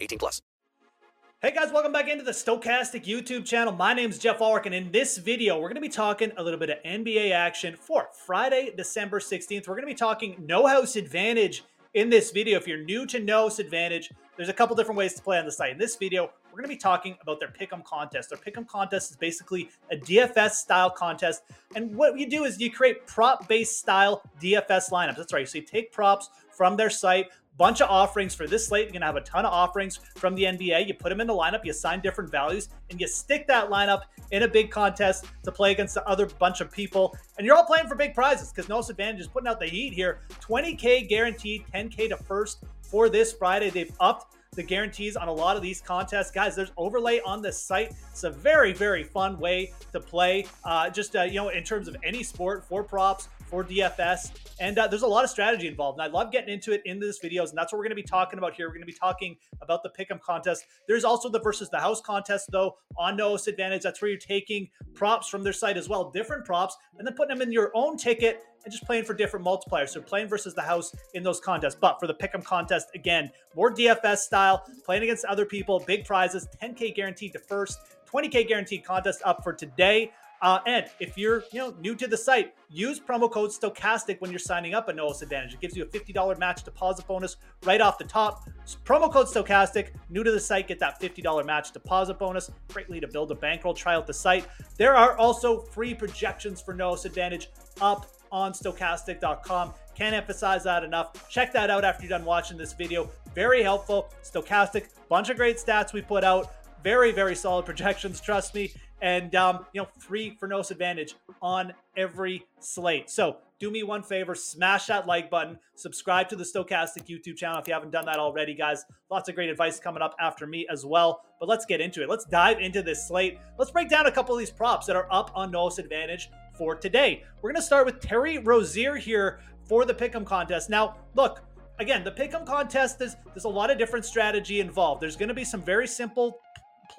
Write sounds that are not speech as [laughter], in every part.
18 plus. Hey guys, welcome back into the Stokastic YouTube channel. My name is Jeff Ulrich, and in this video, we're going to be talking a little bit of NBA action for Friday, December 16th. We're going to be talking no house advantage in this video. If you're new to no house advantage, there's a couple different ways to play on the site. In this video, we're going to be talking about their pick'em contest. Their pick'em contest is basically a DFS style contest, and what you do is you create prop-based style DFS lineups. That's right. So you take props from their site, bunch of offerings for this slate. You're going to have a ton of offerings from the NBA. You put them in the lineup, you assign different values, and you stick that lineup in a big contest to play against the other bunch of people. And you're all playing for big prizes because No Advantage is putting out the heat here. 20K guaranteed, 10K to first for this Friday. They've upped the guarantees on a lot of these contests. Guys, there's overlay on this site. It's a very, very fun way to play. Uh, just, uh, you know, in terms of any sport for props, for DFS. And uh, there's a lot of strategy involved. And I love getting into it in this videos. And that's what we're going to be talking about here. We're going to be talking about the pick'em contest. There's also the versus the house contest, though, on No House Advantage. That's where you're taking props from their site as well, different props, and then putting them in your own ticket and just playing for different multipliers. So playing versus the house in those contests. But for the pick'em contest, again, more DFS style, playing against other people, big prizes, 10K guaranteed to first, 20K guaranteed contest up for today. Uh, and if you're you know new to the site, use promo code Stokastic when you're signing up at No Advantage. It gives you a $50 match deposit bonus right off the top. Promo code Stokastic. new to the site, get that $50 match deposit bonus. Greatly to build a bankroll. Try out the site. There are also free projections for No Advantage up on Stokastic.com. Can't emphasize that enough. Check that out after you're done watching this video. Very helpful. Stokastic, bunch of great stats we put out. Very, very solid projections, trust me and um, you know, free for no advantage on every slate. So do me one favor, smash that like button, subscribe to the Stokastic YouTube channel if you haven't done that already, guys. Lots of great advice coming up after me as well. But let's get into it. Let's dive into this slate. Let's break down a couple of these props that are up on no advantage for today. We're gonna start with Terry Rozier here for the Pick'em contest. Now, look, again, the Pick'em contest is there's a lot of different strategy involved. There's going to be some very simple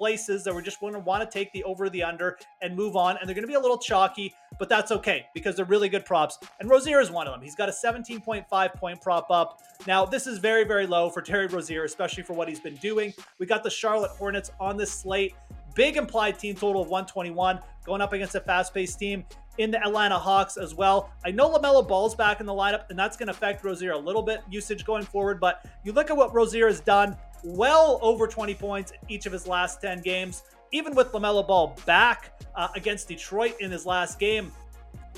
places that we're just going to want to take the over the under and move on. And they're going to be a little chalky, but that's okay because they're really good props. And Rozier is one of them. He's got a 17.5 point prop up. Now, this is very, very low for Terry Rozier, especially for what he's been doing. We got the Charlotte Hornets on this slate. Big implied team total of 121 going up against a fast paced team in the Atlanta Hawks as well. I know LaMelo Ball's back in the lineup, and that's going to affect Rozier a little bit usage going forward. But you look at what Rozier has done well over 20 points in each of his last 10 games. Even with LaMelo Ball back uh, against Detroit in his last game,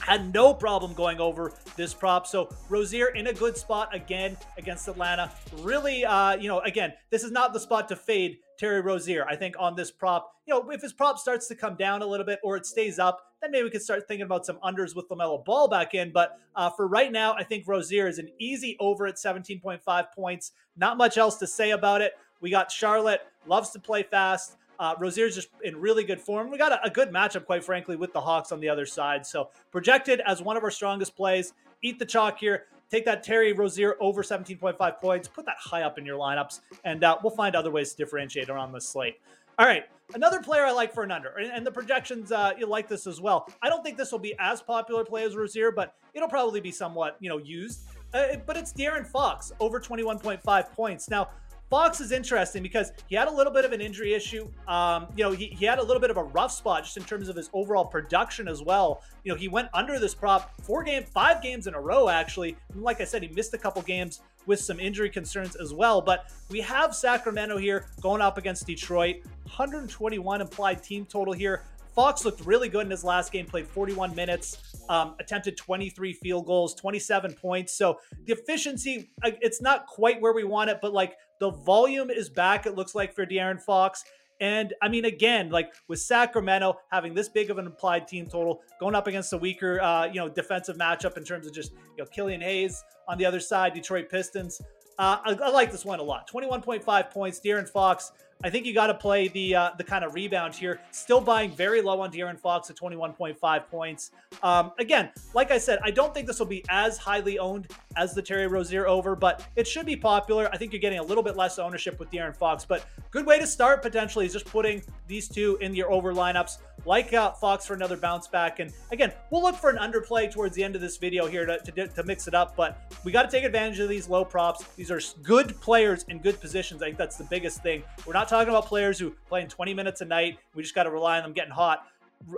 had no problem going over this prop. So Rozier in a good spot again against Atlanta. Really, uh, you know, again, this is not the spot to fade Terry Rozier. I think on this prop, you know, if his prop starts to come down a little bit or it stays up, then maybe we could start thinking about some unders with LaMelo Ball back in. But uh, for right now, I think Rozier is an easy over at 17.5 points. Not much else to say about it. We got Charlotte, loves to play fast. Uh, Rozier's just in really good form. We got a, a, good matchup, quite frankly, with the Hawks on the other side. So projected as one of our strongest plays. Eat the chalk here. Take that Terry Rozier over 17.5 points. Put that high up in your lineups, and uh, we'll find other ways to differentiate around this slate. All right, another player I like for an under, and, the projections uh, you like this as well. I don't think this will be as popular play as Rozier, but it'll probably be somewhat you know used. Uh, but it's De'Aaron Fox over 21.5 points. Now, Fox is interesting because he had a little bit of an injury issue. Um, you know, he, he had a little bit of a rough spot just in terms of his overall production as well. You know, he went under this prop four game, five games in a row, actually. And like I said, he missed a couple games with some injury concerns as well. But we have Sacramento here going up against Detroit. 121 implied team total here. Fox looked really good in his last game, played 41 minutes, um, attempted 23 field goals, 27 points. So the efficiency, it's not quite where we want it, but like the volume is back, it looks like, for De'Aaron Fox. And I mean, again, like with Sacramento having this big of an implied team total, going up against a weaker, uh, you know, defensive matchup in terms of just, you know, Killian Hayes on the other side, Detroit Pistons. Uh, I, I, like this one a lot. 21.5 points. De'Aaron Fox. I think you got to play the uh, the kind of rebound here. Still buying very low on De'Aaron Fox at 21.5 points. Um, again, like I said, I don't think this will be as highly owned as the Terry Rozier over, but it should be popular. I think you're getting a little bit less ownership with De'Aaron Fox, but good way to start potentially is just putting these two in your over lineups like uh, Fox for another bounce back. And again, we'll look for an underplay towards the end of this video here to, to, to mix it up, but we got to take advantage of these low props. These are good players in good positions. I think that's the biggest thing. We're not talking about players who play in 20 minutes a night. We just got to rely on them getting hot.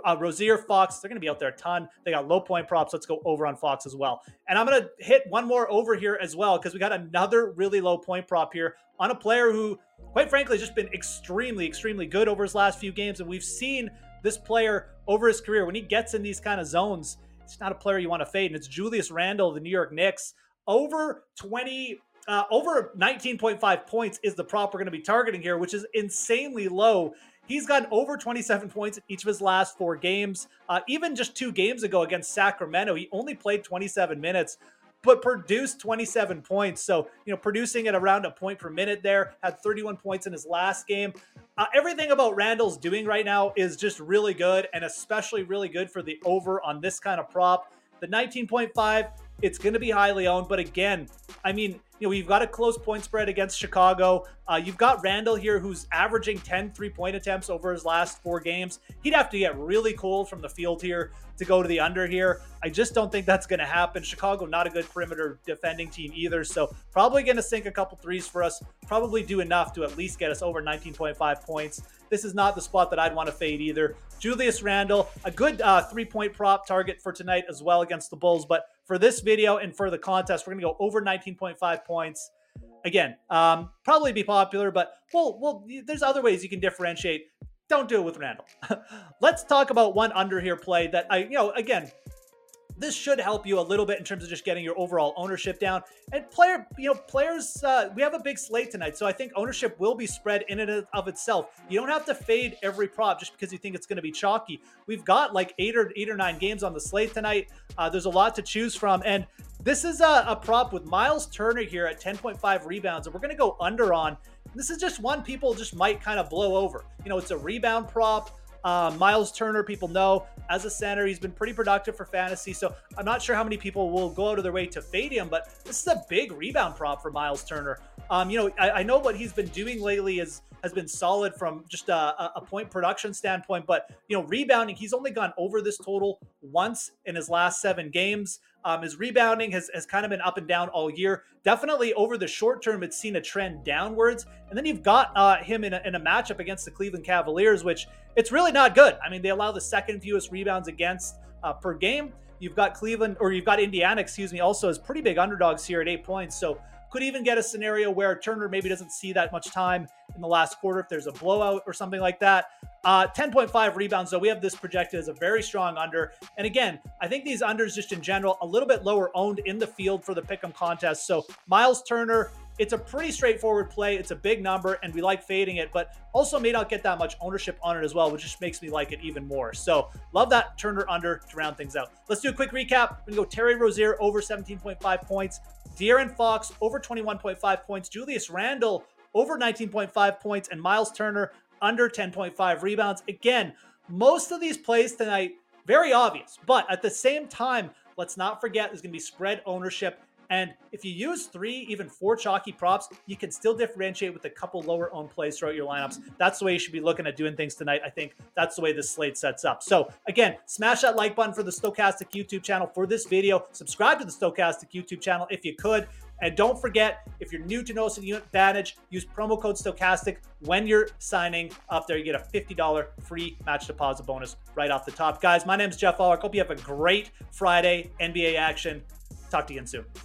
Uh, Rozier, Fox, they're going to be out there a ton. They got low point props. Let's go over on Fox as well. And I'm going to hit one more over here as well because we got another really low point prop here on a player who, quite frankly, has just been extremely, extremely good over his last few games. And we've seen this player over his career, when he gets in these kind of zones, it's not a player you want to fade. And it's Julius Randle, the New York Knicks. Over 20, uh, over 19.5 points is the prop we're going to be targeting here, which is insanely low. He's gotten over 27 points in each of his last four games. Uh, even just two games ago against Sacramento, he only played 27 minutes, but produced 27 points. So, you know, producing at around a point per minute there, had 31 points in his last game. Uh, everything about Randle's doing right now is just really good, and especially really good for the over on this kind of prop. The 19.5, it's going to be highly owned, but again, I mean, you know, you've got a close point spread against Chicago. Uh, you've got Randle here who's averaging 10 three point attempts over his last four games. He'd have to get really cold from the field here to go to the under here. I just don't think that's going to happen. Chicago, not a good perimeter defending team either. So probably going to sink a couple threes for us. Probably do enough to at least get us over 19.5 points. This is not the spot that I'd want to fade either. Julius Randle, a good uh, three point prop target for tonight as well against the Bulls. But for this video and for the contest, we're going to go over 19.5 points. Again, um, probably be popular, but well, well, there's other ways you can differentiate. Don't do it with Randle. [laughs] Let's talk about one under here play that I, you know, again, this should help you a little bit in terms of just getting your overall ownership down. And player, you know, players, uh, we have a big slate tonight, so I think ownership will be spread in and of itself. You don't have to fade every prop just because you think it's going to be chalky. We've got like eight or eight or nine games on the slate tonight. Uh, there's a lot to choose from, and this is a, a prop with Miles Turner here at 10.5 rebounds, and we're going to go under on. This is just one people just might kind of blow over. You know, it's a rebound prop. Uh, Miles Turner, people know as a center, he's been pretty productive for fantasy. So I'm not sure how many people will go out of their way to fade him, but this is a big rebound prop for Miles Turner. Um, you know, I, I, know what he's been doing lately is has been solid from just a, a, point production standpoint, but you know, rebounding, he's only gone over this total once in his last seven games. Um, his rebounding has, has kind of been up and down all year. Definitely over the short term, it's seen a trend downwards. And then you've got uh, him in a, in a matchup against the Cleveland Cavaliers, which it's really not good. I mean, they allow the second fewest rebounds against uh, per game. You've got Cleveland, or you've got Indiana, excuse me, also as pretty big underdogs here at eight points. So could even get a scenario where Turner maybe doesn't see that much time in the last quarter if there's a blowout or something like that. Uh, 10.5 rebounds, though, we have this projected as a very strong under. And again, I think these unders, just in general, a little bit lower owned in the field for the pick'em contest. So Miles Turner, it's a pretty straightforward play. It's a big number, and we like fading it, but also may not get that much ownership on it as well, which just makes me like it even more. So love that Turner under to round things out. Let's do a quick recap. We're gonna go Terry Rozier over 17.5 points, De'Aaron Fox over 21.5 points, Julius Randle over 19.5 points, and Miles Turner under 10.5 rebounds. Again, most of these plays tonight, very obvious, but at the same time, let's not forget there's going to be spread ownership. And if you use three, even four chalky props, you can still differentiate with a couple lower owned plays throughout your lineups. That's the way you should be looking at doing things tonight. I think that's the way this slate sets up. So, again, smash that like button for the Stokastic YouTube channel for this video. Subscribe to the Stokastic YouTube channel if you could. And don't forget, if you're new to No Unit Advantage, use promo code Stokastic when you're signing up there. You get a $50 free match deposit bonus right off the top. Guys, my name is Jeff Ulrich. Hope you have a great Friday NBA action. Talk to you again soon.